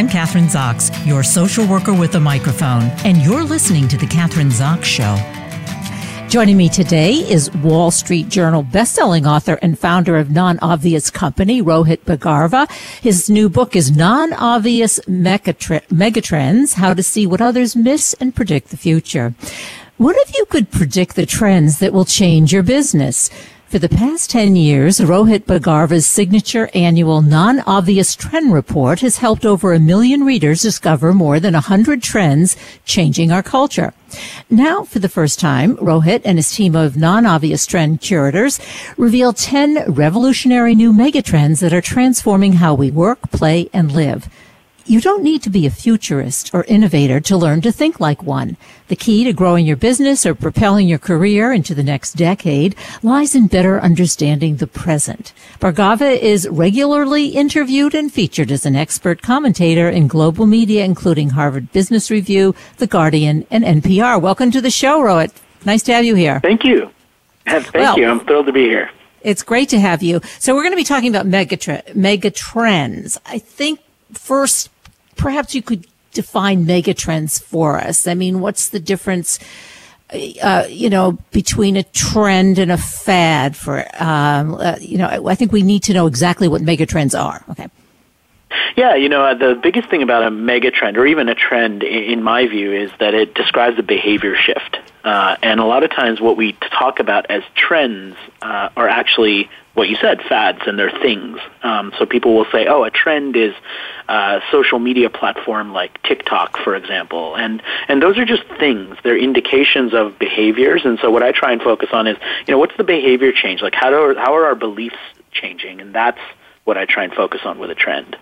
I'm Kathryn Zox, your social worker with a microphone, and you're listening to The Kathryn Zox Show. Joining me today is Wall Street Journal bestselling author and founder of Non Obvious Company, Rohit Bhargava. His new book is Non Obvious Megatrends How to See What Others Miss and Predict the Future. What if you could predict the trends that will change your business? For the past 10 years, Rohit Bhargava's signature annual non-obvious trend report has helped over a million readers discover more than 100 trends changing our culture. Now, for the first time, Rohit and his team of non-obvious trend curators reveal 10 revolutionary new megatrends that are transforming how we work, play, and live. You don't need to be a futurist or innovator to learn to think like one. The key to growing your business or propelling your career into the next decade lies in better understanding the present. Bhargava is regularly interviewed and featured as an expert commentator in global media, including Harvard Business Review, The Guardian, and NPR. Welcome to the show, Rohit. Nice to have you here. Thank you. Thank well, you. I'm thrilled to be here. It's great to have you. So we're going to be talking about megatrends. mega trends. I think first perhaps you could define megatrends for us. I mean, what's the difference? Uh, you know, between a trend and a fad for, um, uh, you know, I think we need to know exactly what megatrends are. Okay. Yeah, you know, uh, the biggest thing about a megatrend, or even a trend, in my view, is that it describes a behavior shift. Uh, and a lot of times, what we talk about as trends uh, are actually what you said, fads, and they're things. Um, so people will say, "Oh, a trend is a social media platform like TikTok, for example," and and those are just things. They're indications of behaviors. And so what I try and focus on is, you know, what's the behavior change? Like how do how are our beliefs changing? And that's what I try and focus on with a trend.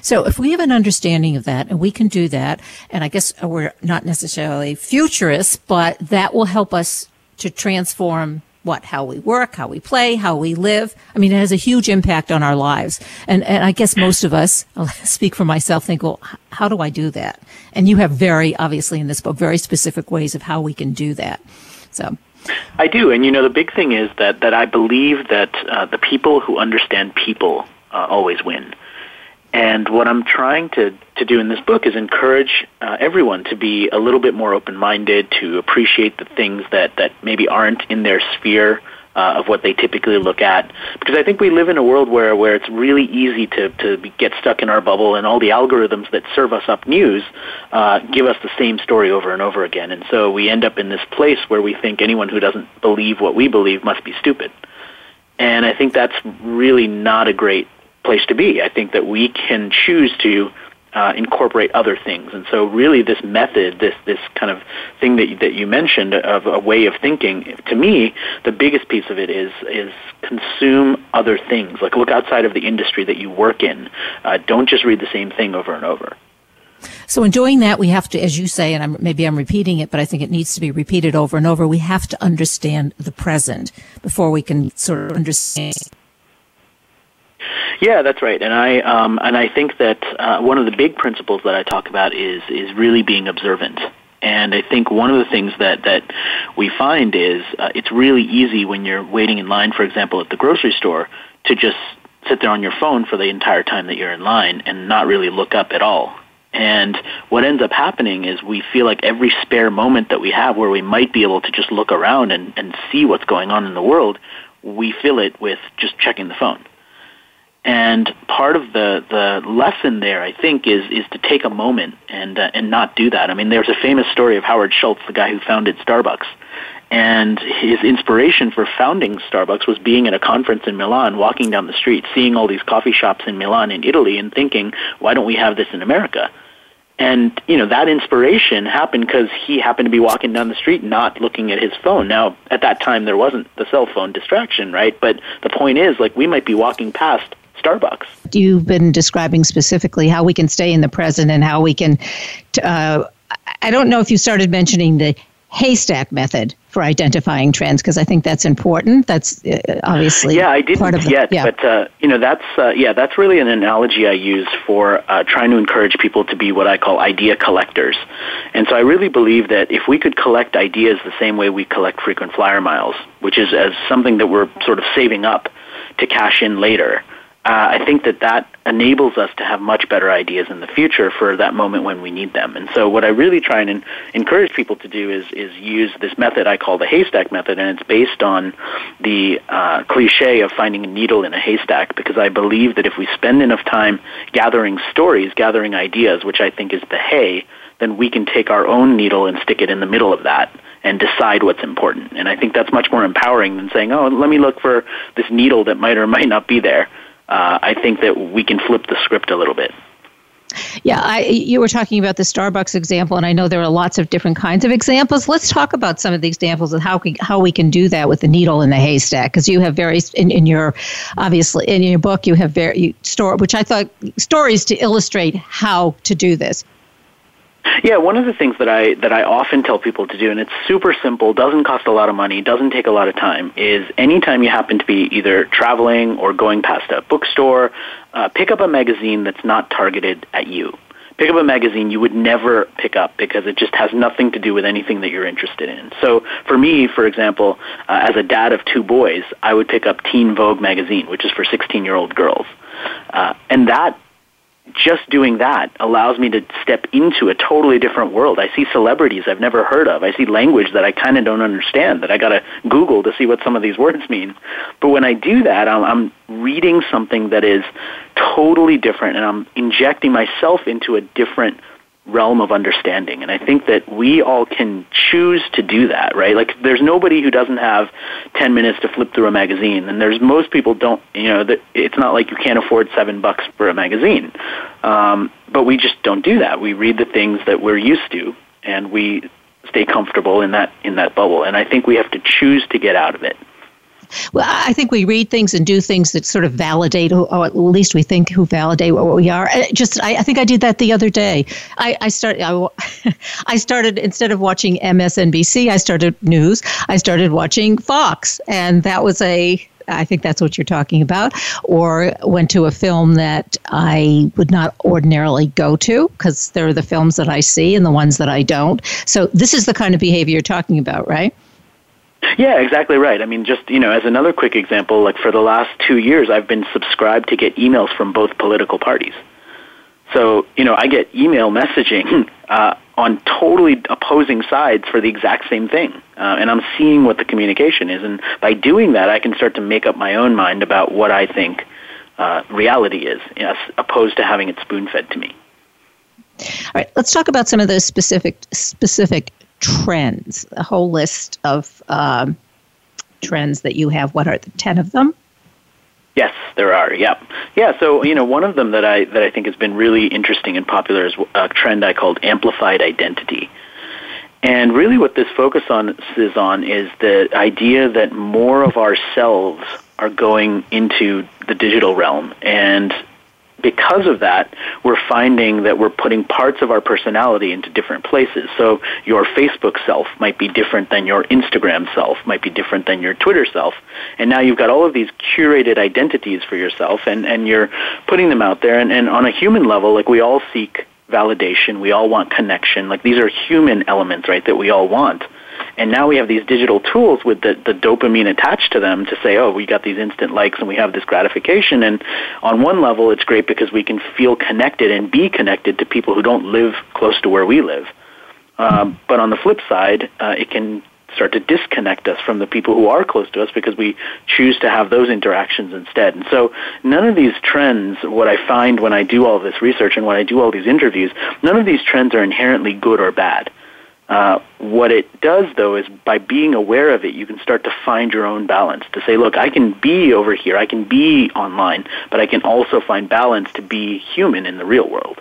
So if we have an understanding of that and we can do that, and I guess we're not necessarily futurists, but that will help us to transform what, how we work, how we play, how we live. I mean, it has a huge impact on our lives. And, and I guess most of us, I'll speak for myself, think, well, how do I do that? And you have very, obviously in this book, very specific ways of how we can do that. So. I do. And you know, the big thing is that, that I believe that uh, the people who understand people uh, always win. And what I'm trying to, to do in this book is encourage uh, everyone to be a little bit more open minded, to appreciate the things that, that maybe aren't in their sphere uh, of what they typically look at. Because I think we live in a world where, where it's really easy to, to get stuck in our bubble, and all the algorithms that serve us up news uh, give us the same story over and over again. And so we end up in this place where we think anyone who doesn't believe what we believe must be stupid. And I think that's really not a great place to be. I think that we can choose to uh, incorporate other things. And so, really, this method, this this kind of thing that you, that you mentioned of a way of thinking, to me, the biggest piece of it is is consume other things. Like look outside of the industry that you work in. Uh, don't just read the same thing over and over. So in doing that, we have to, as you say, and I'm, maybe I'm repeating it, but I think it needs to be repeated over and over. We have to understand the present before we can sort of understand yeah, that's right, and I um, and I think that uh, one of the big principles that I talk about is is really being observant. And I think one of the things that that we find is uh, it's really easy when you're waiting in line, for example, at the grocery store, to just sit there on your phone for the entire time that you're in line and not really look up at all. And what ends up happening is we feel like every spare moment that we have where we might be able to just look around and, and see what's going on in the world, we fill it with just checking the phone. And part of the, the lesson there, I think, is, is to take a moment and, uh, and not do that. I mean, there's a famous story of Howard Schultz, the guy who founded Starbucks. And his inspiration for founding Starbucks was being at a conference in Milan, walking down the street, seeing all these coffee shops in Milan in Italy, and thinking, why don't we have this in America? And, you know, that inspiration happened because he happened to be walking down the street not looking at his phone. Now, at that time, there wasn't the cell phone distraction, right? But the point is, like, we might be walking past Starbucks. You've been describing specifically how we can stay in the present and how we can. Uh, I don't know if you started mentioning the haystack method for identifying trends because I think that's important. That's uh, obviously yeah, I didn't the, yet, yeah. but uh, you know that's uh, yeah, that's really an analogy I use for uh, trying to encourage people to be what I call idea collectors. And so I really believe that if we could collect ideas the same way we collect frequent flyer miles, which is as something that we're sort of saving up to cash in later uh, I think that that enables us to have much better ideas in the future for that moment when we need them. And so, what I really try and encourage people to do is is use this method I call the haystack method, and it's based on the uh, cliche of finding a needle in a haystack. Because I believe that if we spend enough time gathering stories, gathering ideas, which I think is the hay, then we can take our own needle and stick it in the middle of that and decide what's important. And I think that's much more empowering than saying, "Oh, let me look for this needle that might or might not be there." Uh, I think that we can flip the script a little bit. Yeah, I, you were talking about the Starbucks example, and I know there are lots of different kinds of examples. Let's talk about some of the examples of how we, how we can do that with the needle in the haystack. Because you have very in, in your obviously in your book you have very you store which I thought stories to illustrate how to do this. Yeah, one of the things that I that I often tell people to do, and it's super simple, doesn't cost a lot of money, doesn't take a lot of time, is anytime you happen to be either traveling or going past a bookstore, uh, pick up a magazine that's not targeted at you. Pick up a magazine you would never pick up because it just has nothing to do with anything that you're interested in. So for me, for example, uh, as a dad of two boys, I would pick up Teen Vogue magazine, which is for 16 year old girls. Uh, and that just doing that allows me to step into a totally different world. I see celebrities I've never heard of. I see language that I kind of don't understand that I got to Google to see what some of these words mean. But when I do that, I'm, I'm reading something that is totally different and I'm injecting myself into a different realm of understanding. And I think that we all can choose to do that, right? Like there's nobody who doesn't have 10 minutes to flip through a magazine. And there's most people don't, you know, that it's not like you can't afford seven bucks for a magazine. Um, but we just don't do that. We read the things that we're used to and we stay comfortable in that, in that bubble. And I think we have to choose to get out of it. Well, I think we read things and do things that sort of validate, or at least we think who validate what we are. Uh, just, I, I think I did that the other day. I, I started, I, I started instead of watching MSNBC, I started news. I started watching Fox, and that was a I think that's what you're talking about, or went to a film that I would not ordinarily go to because there are the films that I see and the ones that I don't. So this is the kind of behavior you're talking about, right? Yeah, exactly right. I mean, just, you know, as another quick example, like for the last two years, I've been subscribed to get emails from both political parties. So, you know, I get email messaging uh, on totally opposing sides for the exact same thing. Uh, and I'm seeing what the communication is. And by doing that, I can start to make up my own mind about what I think uh, reality is, yes, opposed to having it spoon fed to me. All right, let's talk about some of those specific specific trends, a whole list of um, trends that you have. What are the 10 of them? Yes, there are. Yeah, yeah. So you know, one of them that I that I think has been really interesting and popular is a trend I called amplified identity. And really, what this focus on is on is the idea that more of ourselves are going into the digital realm, and because of that, we're finding that we're putting parts of our personality into different places. So your Facebook self might be different than your Instagram self, might be different than your Twitter self. And now you've got all of these curated identities for yourself and, and you're putting them out there. And, and on a human level, like we all seek validation, we all want connection. Like these are human elements, right, that we all want. And now we have these digital tools with the, the dopamine attached to them to say, oh, we got these instant likes and we have this gratification. And on one level, it's great because we can feel connected and be connected to people who don't live close to where we live. Um, but on the flip side, uh, it can start to disconnect us from the people who are close to us because we choose to have those interactions instead. And so none of these trends, what I find when I do all this research and when I do all these interviews, none of these trends are inherently good or bad. Uh, what it does, though, is by being aware of it, you can start to find your own balance. To say, look, I can be over here, I can be online, but I can also find balance to be human in the real world.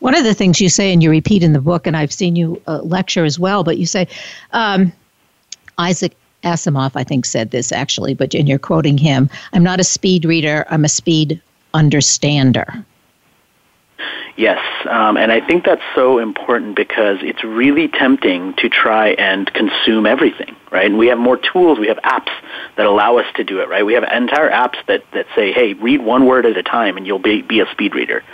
One of the things you say, and you repeat in the book, and I've seen you uh, lecture as well, but you say, um, Isaac Asimov, I think, said this actually, but and you're quoting him I'm not a speed reader, I'm a speed understander. Yes, um, and I think that's so important because it's really tempting to try and consume everything, right? And we have more tools, we have apps that allow us to do it, right? We have entire apps that, that say, hey, read one word at a time and you'll be, be a speed reader.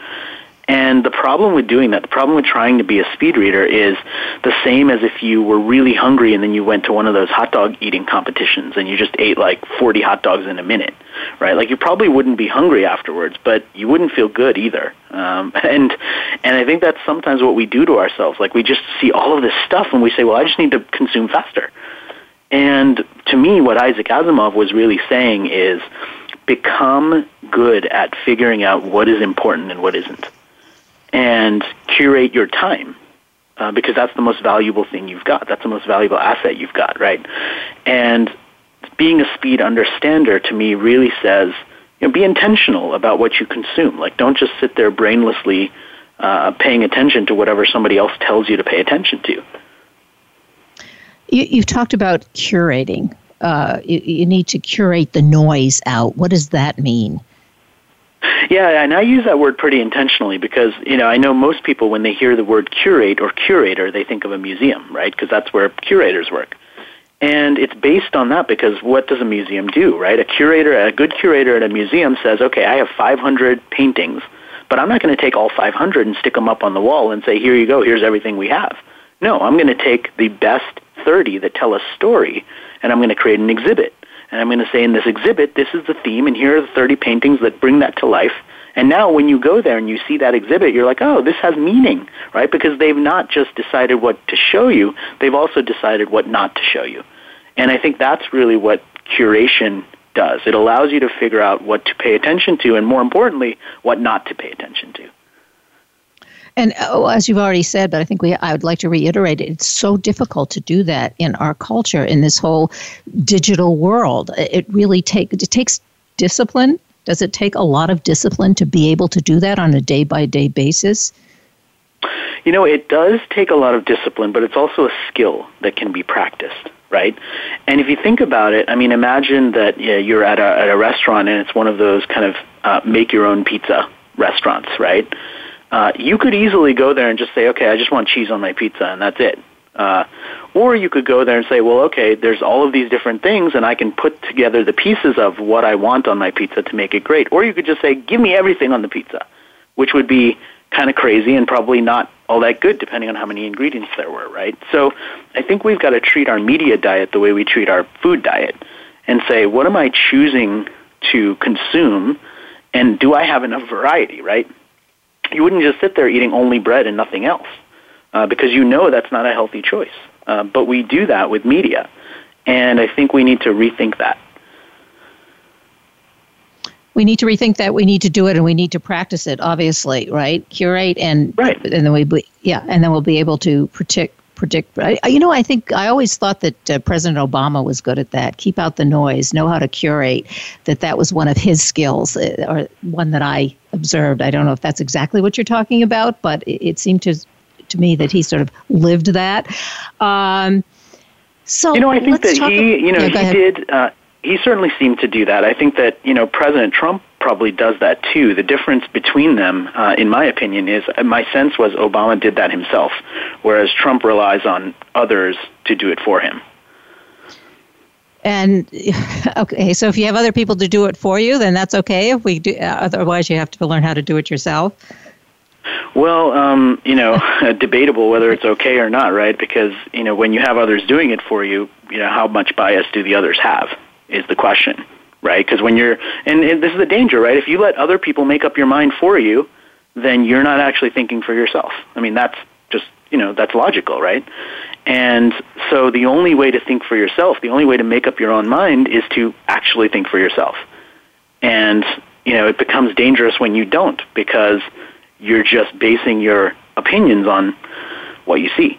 And the problem with doing that, the problem with trying to be a speed reader is the same as if you were really hungry and then you went to one of those hot dog eating competitions and you just ate like 40 hot dogs in a minute, right? Like you probably wouldn't be hungry afterwards, but you wouldn't feel good either. Um, and and I think that's sometimes what we do to ourselves. Like we just see all of this stuff and we say, well, I just need to consume faster. And to me, what Isaac Asimov was really saying is become good at figuring out what is important and what isn't, and curate your time. Uh, because that's the most valuable thing you've got. That's the most valuable asset you've got, right? And being a speed understander to me really says, you know, be intentional about what you consume. Like, don't just sit there brainlessly uh, paying attention to whatever somebody else tells you to pay attention to. You, have talked about curating. Uh, you, you need to curate the noise out. What does that mean? Yeah, and I use that word pretty intentionally because you know I know most people when they hear the word curate or curator, they think of a museum, right? Because that's where curators work. And it's based on that because what does a museum do, right? A curator, a good curator at a museum says, okay, I have 500 paintings, but I'm not going to take all 500 and stick them up on the wall and say, here you go, here's everything we have. No, I'm going to take the best 30 that tell a story and I'm going to create an exhibit. And I'm going to say in this exhibit, this is the theme and here are the 30 paintings that bring that to life. And now when you go there and you see that exhibit, you're like, oh, this has meaning, right? Because they've not just decided what to show you, they've also decided what not to show you. And I think that's really what curation does. It allows you to figure out what to pay attention to and more importantly, what not to pay attention to. And oh, as you've already said, but I think we I would like to reiterate it, it's so difficult to do that in our culture in this whole digital world. It really take it takes discipline does it take a lot of discipline to be able to do that on a day by day basis? You know, it does take a lot of discipline, but it's also a skill that can be practiced, right? And if you think about it, I mean, imagine that yeah, you're at a, at a restaurant and it's one of those kind of uh, make your own pizza restaurants, right? Uh, you could easily go there and just say, okay, I just want cheese on my pizza, and that's it. Uh, or you could go there and say, well, okay, there's all of these different things, and I can put together the pieces of what I want on my pizza to make it great. Or you could just say, give me everything on the pizza, which would be kind of crazy and probably not all that good depending on how many ingredients there were, right? So I think we've got to treat our media diet the way we treat our food diet and say, what am I choosing to consume, and do I have enough variety, right? You wouldn't just sit there eating only bread and nothing else uh, because you know that's not a healthy choice. Uh, but we do that with media, and I think we need to rethink that. We need to rethink that. We need to do it, and we need to practice it. Obviously, right? Curate and right, and then we be, yeah, and then we'll be able to predict predict. I, you know, I think I always thought that uh, President Obama was good at that. Keep out the noise, know how to curate. That that was one of his skills, uh, or one that I observed. I don't know if that's exactly what you're talking about, but it, it seemed to to me that he sort of lived that. Um, so you know, I think that he, you know, yeah, he did. Uh, he certainly seemed to do that. I think that you know President Trump probably does that too. The difference between them, uh, in my opinion, is uh, my sense was Obama did that himself, whereas Trump relies on others to do it for him. And okay, so if you have other people to do it for you, then that's okay. If we do, uh, otherwise, you have to learn how to do it yourself. Well, um, you know, debatable whether it's okay or not, right? Because you know, when you have others doing it for you, you know, how much bias do the others have is the question, right? Because when you're, and, and this is the danger, right? If you let other people make up your mind for you, then you're not actually thinking for yourself. I mean, that's just you know that's logical, right? And so the only way to think for yourself, the only way to make up your own mind, is to actually think for yourself. And you know, it becomes dangerous when you don't because you're just basing your opinions on what you see.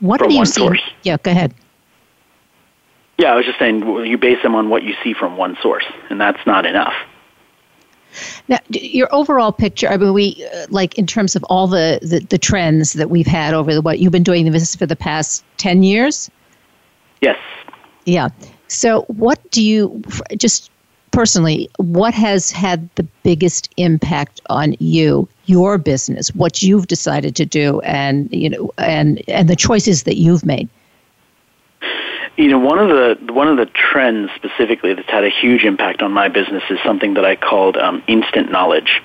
What do you see? Source. Yeah, go ahead. Yeah, I was just saying you base them on what you see from one source, and that's not enough. Now, your overall picture, I mean, we, uh, like, in terms of all the, the, the, trends that we've had over the, what you've been doing this for the past 10 years? Yes. Yeah. So, what do you, just personally, what has had the biggest impact on you, your business, what you've decided to do, and you know, and and the choices that you've made? You know, one of the one of the trends specifically that's had a huge impact on my business is something that I called um, instant knowledge.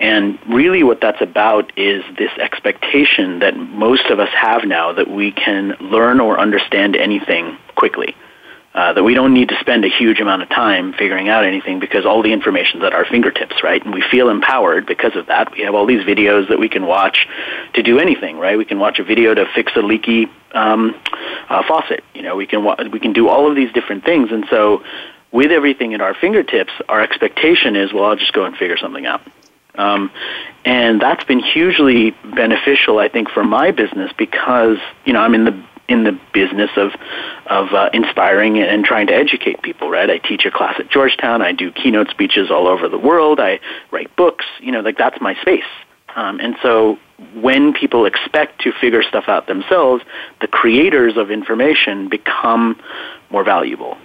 And really, what that's about is this expectation that most of us have now that we can learn or understand anything quickly. Uh, that we don't need to spend a huge amount of time figuring out anything because all the information's at our fingertips, right? And we feel empowered because of that. We have all these videos that we can watch to do anything, right? We can watch a video to fix a leaky um, uh, faucet. You know, we can wa- we can do all of these different things, and so with everything at our fingertips, our expectation is, well, I'll just go and figure something out. Um, and that's been hugely beneficial, I think, for my business because you know I'm in the in the business of of uh, inspiring and trying to educate people. Right? I teach a class at Georgetown. I do keynote speeches all over the world. I write books. You know, like that's my space. Um, and so when people expect to figure stuff out themselves, the creators of information become more valuable.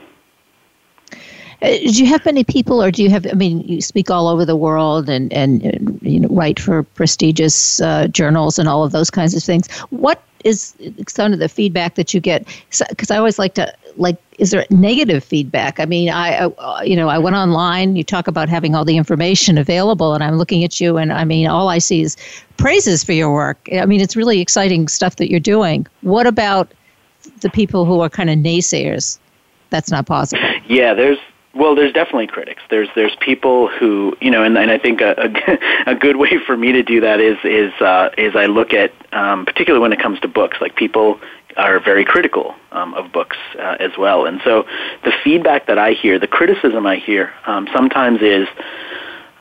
Uh, do you have many people, or do you have? I mean, you speak all over the world and and, and you know write for prestigious uh, journals and all of those kinds of things. What is some of the feedback that you get? Because I always like to like, is there negative feedback? I mean, I, uh, you know, I went online. You talk about having all the information available, and I'm looking at you, and I mean, all I see is praises for your work. I mean, it's really exciting stuff that you're doing. What about the people who are kind of naysayers? That's not possible. Yeah, there's well, there's definitely critics. There's there's people who you know, and, and I think a, a, a good way for me to do that is is uh, is I look at um, particularly when it comes to books. Like people are very critical um, of books uh, as well, and so the feedback that I hear, the criticism I hear, um, sometimes is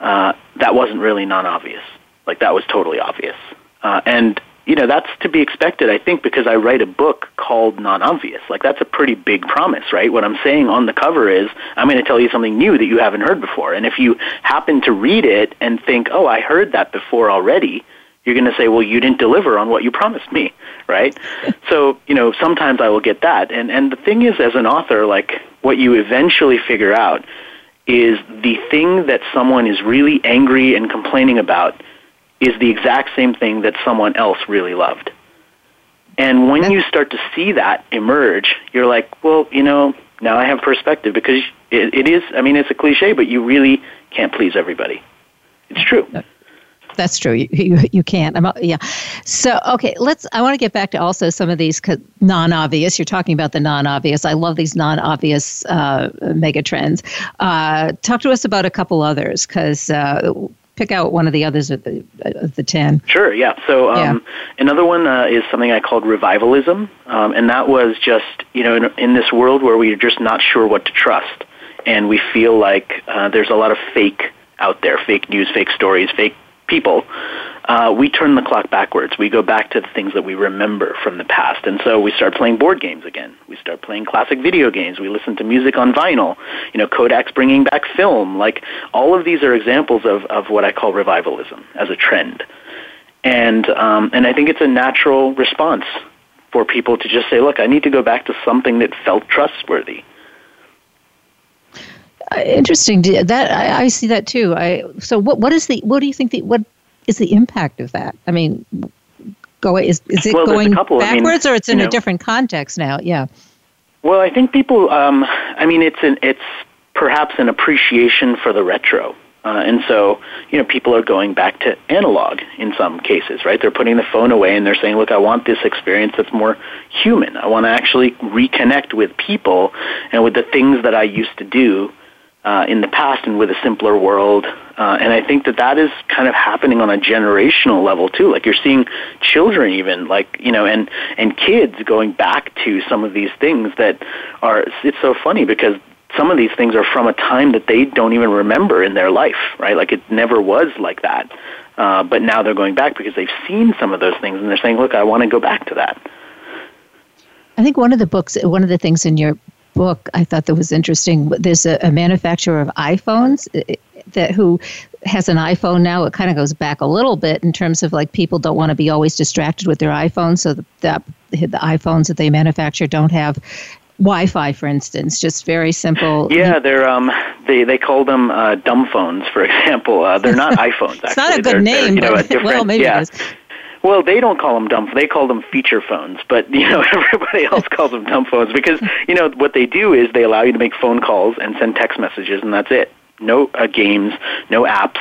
uh, that wasn't really non-obvious. Like that was totally obvious, uh, and you know, that's to be expected, I think, because I write a book called Non-Obvious. Like, that's a pretty big promise, right? What I'm saying on the cover is, I'm going to tell you something new that you haven't heard before. And if you happen to read it and think, oh, I heard that before already, you're going to say, well, you didn't deliver on what you promised me, right? so, you know, sometimes I will get that. And, and the thing is, as an author, like, what you eventually figure out is the thing that someone is really angry and complaining about – is the exact same thing that someone else really loved. And when you start to see that emerge, you're like, well, you know, now I have perspective because it, it is, I mean, it's a cliche, but you really can't please everybody. It's true. That's true. You, you, you can't. I'm, yeah. So, okay, let's, I want to get back to also some of these non obvious. You're talking about the non obvious. I love these non obvious uh, mega trends. Uh, talk to us about a couple others because uh, pick out one of the others of the of the ten. Sure. Yeah. So um, yeah. another one uh, is something I called revivalism, um, and that was just you know in, in, this world where we're just not sure what to trust, and we feel like uh, there's a lot of fake out there, fake news, fake stories, fake people uh, we turn the clock backwards. We go back to the things that we remember from the past. And so we start playing board games again. We start playing classic video games. We listen to music on vinyl. You know, Kodak's bringing back film. Like, all of these are examples of, of what I call revivalism as a trend. And, um, and I think it's a natural response for people to just say, look, I need to go back to something that felt trustworthy. Uh, interesting. That I, I, see that too. I so what what is the what do you think the what is the impact of that? I mean, go is is it well, going backwards I mean, or it's in a know, different context now? Yeah. Well, I think people. Um, I mean, it's an it's perhaps an appreciation for the retro. Uh, and so, you know, people are going back to analog in some cases, right? They're putting the phone away and they're saying, look, I want this experience that's more human. I want to actually reconnect with people and with the things that I used to do uh, in the past and with a simpler world. Uh, and I think that that is kind of happening on a generational level too. Like you're seeing children even like, you know, and, and kids going back to some of these things that are, it's so funny because some of these things are from a time that they don't even remember in their life, right? Like it never was like that. Uh, but now they're going back because they've seen some of those things and they're saying, look, I want to go back to that. I think one of the books, one of the things in your book I thought that was interesting. There's a, a manufacturer of iPhones uh, that who has an iPhone now. It kind of goes back a little bit in terms of like people don't want to be always distracted with their iPhone, so the, the, the iPhones that they manufacture don't have Wi-Fi, for instance, just very simple. Yeah, they're um, they they call them uh, dumb phones, for example. Uh, they're not iPhones. Actually. it's not a good they're, name, they're, you know, but well, maybe yeah. it is. Well, they don't call them dumb. They call them feature phones, but you know everybody else calls them dumb phones because you know what they do is they allow you to make phone calls and send text messages, and that's it. No uh, games, no apps.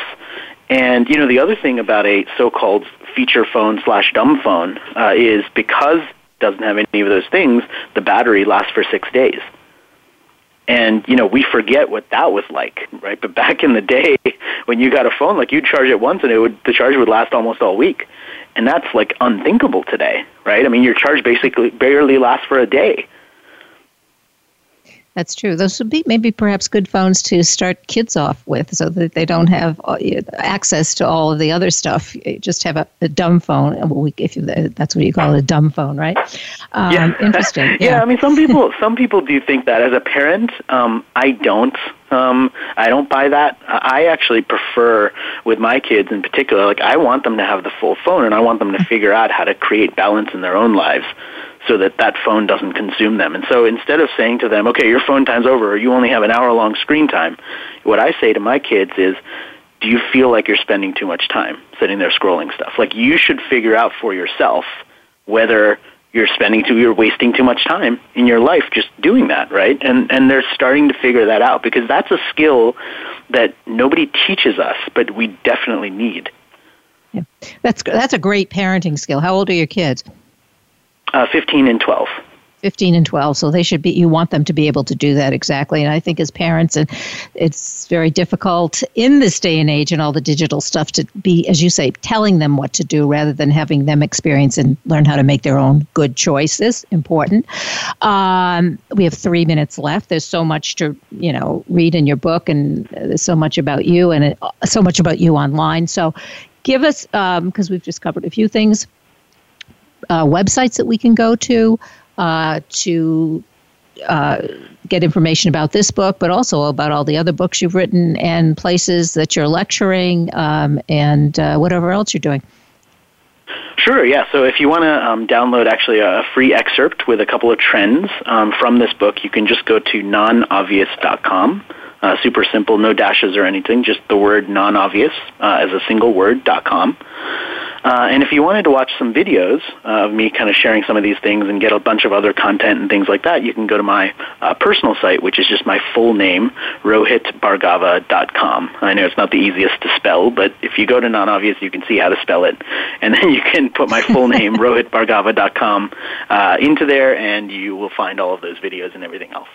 And you know the other thing about a so-called feature phone slash dumb phone uh, is because it doesn't have any of those things, the battery lasts for six days. And, you know, we forget what that was like, right? But back in the day, when you got a phone, like you'd charge it once and it would, the charge would last almost all week. And that's like unthinkable today, right? I mean, your charge basically barely lasts for a day. That's true. Those would be maybe perhaps good phones to start kids off with so that they don't have uh, access to all of the other stuff. You just have a, a dumb phone. If you, that's what you call it, a dumb phone, right? Um, yeah. Interesting. Yeah. yeah. I mean, some people, some people do think that. As a parent, um, I don't. Um, I don't buy that. I actually prefer with my kids in particular, like I want them to have the full phone and I want them to figure out how to create balance in their own lives so that that phone doesn't consume them. And so instead of saying to them, okay, your phone time's over or you only have an hour long screen time, what I say to my kids is, do you feel like you're spending too much time sitting there scrolling stuff? Like you should figure out for yourself whether you're spending too you're wasting too much time in your life just doing that, right? And and they're starting to figure that out because that's a skill that nobody teaches us, but we definitely need. Yeah. That's that's a great parenting skill. How old are your kids? Uh, 15 and 12. 15 and 12 so they should be you want them to be able to do that exactly and i think as parents and it's very difficult in this day and age and all the digital stuff to be as you say telling them what to do rather than having them experience and learn how to make their own good choices important um, we have three minutes left there's so much to you know read in your book and there's so much about you and it, so much about you online so give us because um, we've just covered a few things uh, websites that we can go to uh, to uh, get information about this book, but also about all the other books you've written and places that you're lecturing um, and uh, whatever else you're doing. Sure, yeah. So if you want to um, download actually a free excerpt with a couple of trends um, from this book, you can just go to nonobvious.com. Uh, super simple, no dashes or anything, just the word non-obvious uh, as a single word, com. Uh, and if you wanted to watch some videos uh, of me kind of sharing some of these things and get a bunch of other content and things like that, you can go to my uh, personal site, which is just my full name, rohitbhargava.com. I know it's not the easiest to spell, but if you go to non-obvious, you can see how to spell it. And then you can put my full name, rohitbhargava.com, uh, into there, and you will find all of those videos and everything else.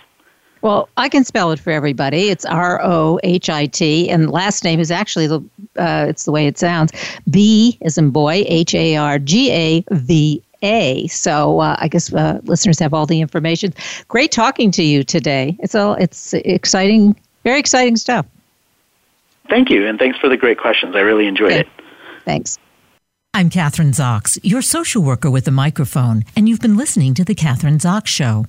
Well, I can spell it for everybody. It's R O H I T, and last name is actually the uh, it's the way it sounds. B is in boy, H A R G A V A. So uh, I guess uh, listeners have all the information. Great talking to you today. It's all it's exciting, very exciting stuff. Thank you, and thanks for the great questions. I really enjoyed okay. it. Thanks. I'm Kathryn Zox, your social worker with a microphone, and you've been listening to the Kathryn Zox Show.